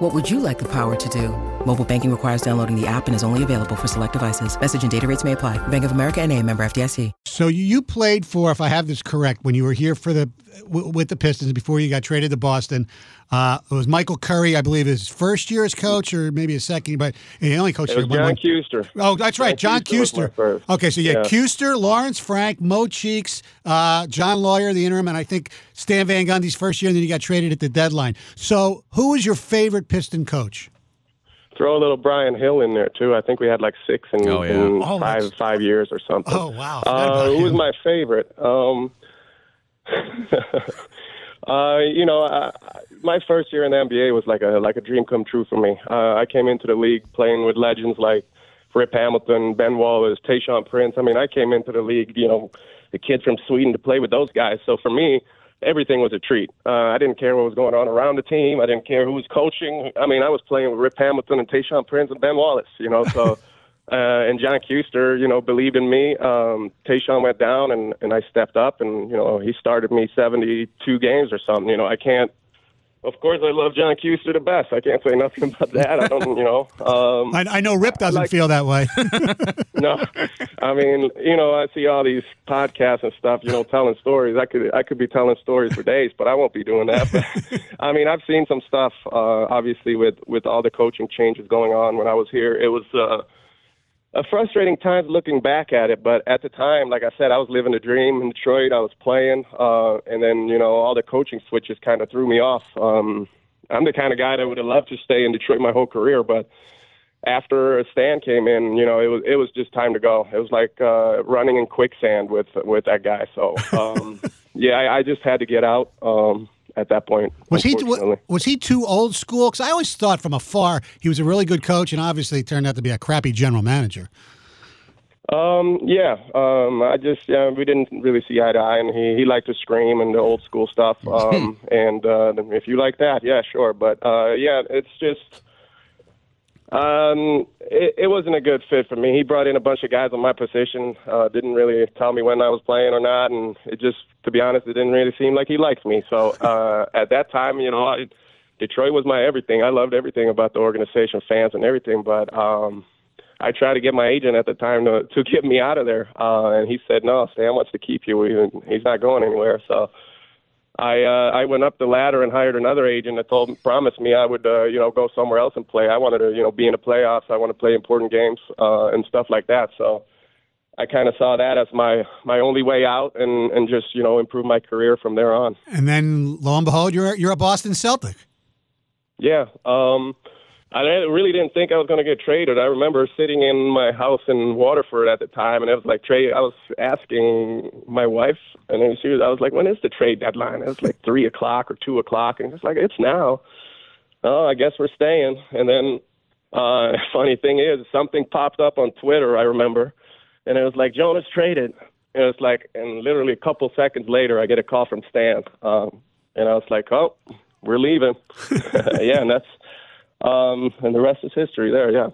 What would you like the power to do? Mobile banking requires downloading the app and is only available for select devices. Message and data rates may apply. Bank of America and a member FDIC. So you played for, if I have this correct, when you were here for the with the Pistons before you got traded to Boston. Uh, it was Michael Curry, I believe, his first year as coach, or maybe his second, but he only coached. It was John one, Kuester. Oh, that's right, John, John Kuester. Kuester. Okay, so yeah, Yeah. Kuester, Lawrence Frank, Mo Cheeks, uh, John Loyer, the interim, and I think Stan Van Gundy's first year, and then he got traded at the deadline. So, who was your favorite Piston coach? Throw a little Brian Hill in there too. I think we had like six in, Oh, yeah. in Oh, five that's- five years or something. Oh, wow. I Uh, who was my favorite? Um, uh, you know, I, my first year in the NBA was like a like a dream come true for me. Uh, I came into the league playing with legends like Rip Hamilton, Ben Wallace, Tayshaun Prince. I mean, I came into the league, you know, the kid from Sweden to play with those guys. So for me, everything was a treat. Uh, I didn't care what was going on around the team. I didn't care who was coaching. I mean, I was playing with Rip Hamilton and Tayshaun Prince and Ben Wallace, you know, so. Uh, and John Kuester, you know, believed in me. Um, Tayshaun went down, and, and I stepped up, and you know, he started me 72 games or something. You know, I can't. Of course, I love John Kuester the best. I can't say nothing about that. I don't, you know. Um, I, I know Rip doesn't like- feel that way. no, I mean, you know, I see all these podcasts and stuff, you know, telling stories. I could, I could be telling stories for days, but I won't be doing that. But I mean, I've seen some stuff. Uh, obviously, with with all the coaching changes going on when I was here, it was uh, a frustrating time looking back at it. But at the time, like I said, I was living a dream in Detroit. I was playing, uh, and then you know, all the coaching switches kind of threw me off. Um, I'm the kind of guy that would have loved to stay in Detroit my whole career, but after Stan came in, you know, it was it was just time to go. It was like uh, running in quicksand with with that guy. So um, yeah, I, I just had to get out um, at that point. Was he was he too old school? Because I always thought from afar he was a really good coach, and obviously he turned out to be a crappy general manager. Um, yeah, um, I just yeah, we didn't really see eye to eye, and he he liked to scream and the old school stuff. Um, and uh, if you like that, yeah, sure. But uh, yeah, it's just um, it, it wasn't a good fit for me. He brought in a bunch of guys on my position, uh, didn't really tell me when I was playing or not, and it just, to be honest, it didn't really seem like he liked me. So uh, at that time, you know, I, Detroit was my everything. I loved everything about the organization, fans, and everything, but. Um, I tried to get my agent at the time to to get me out of there, uh, and he said, "No, Stan wants to keep you. He- He's not going anywhere." So I uh, I went up the ladder and hired another agent that told promised me I would uh, you know go somewhere else and play. I wanted to you know be in the playoffs. I want to play important games uh, and stuff like that. So I kind of saw that as my my only way out and and just you know improve my career from there on. And then lo and behold, you're you're a Boston Celtic. Yeah. Um, I really didn't think I was going to get traded. I remember sitting in my house in Waterford at the time, and it was like trade. I was asking my wife, and then she was. I was like, "When is the trade deadline?" It was like three o'clock or two o'clock, and it's like it's now. Oh, I guess we're staying. And then, uh, funny thing is, something popped up on Twitter. I remember, and it was like Jonas traded. And it's like, and literally a couple seconds later, I get a call from Stan, um, and I was like, "Oh, we're leaving." yeah, and that's um, and the rest is history. There, yeah.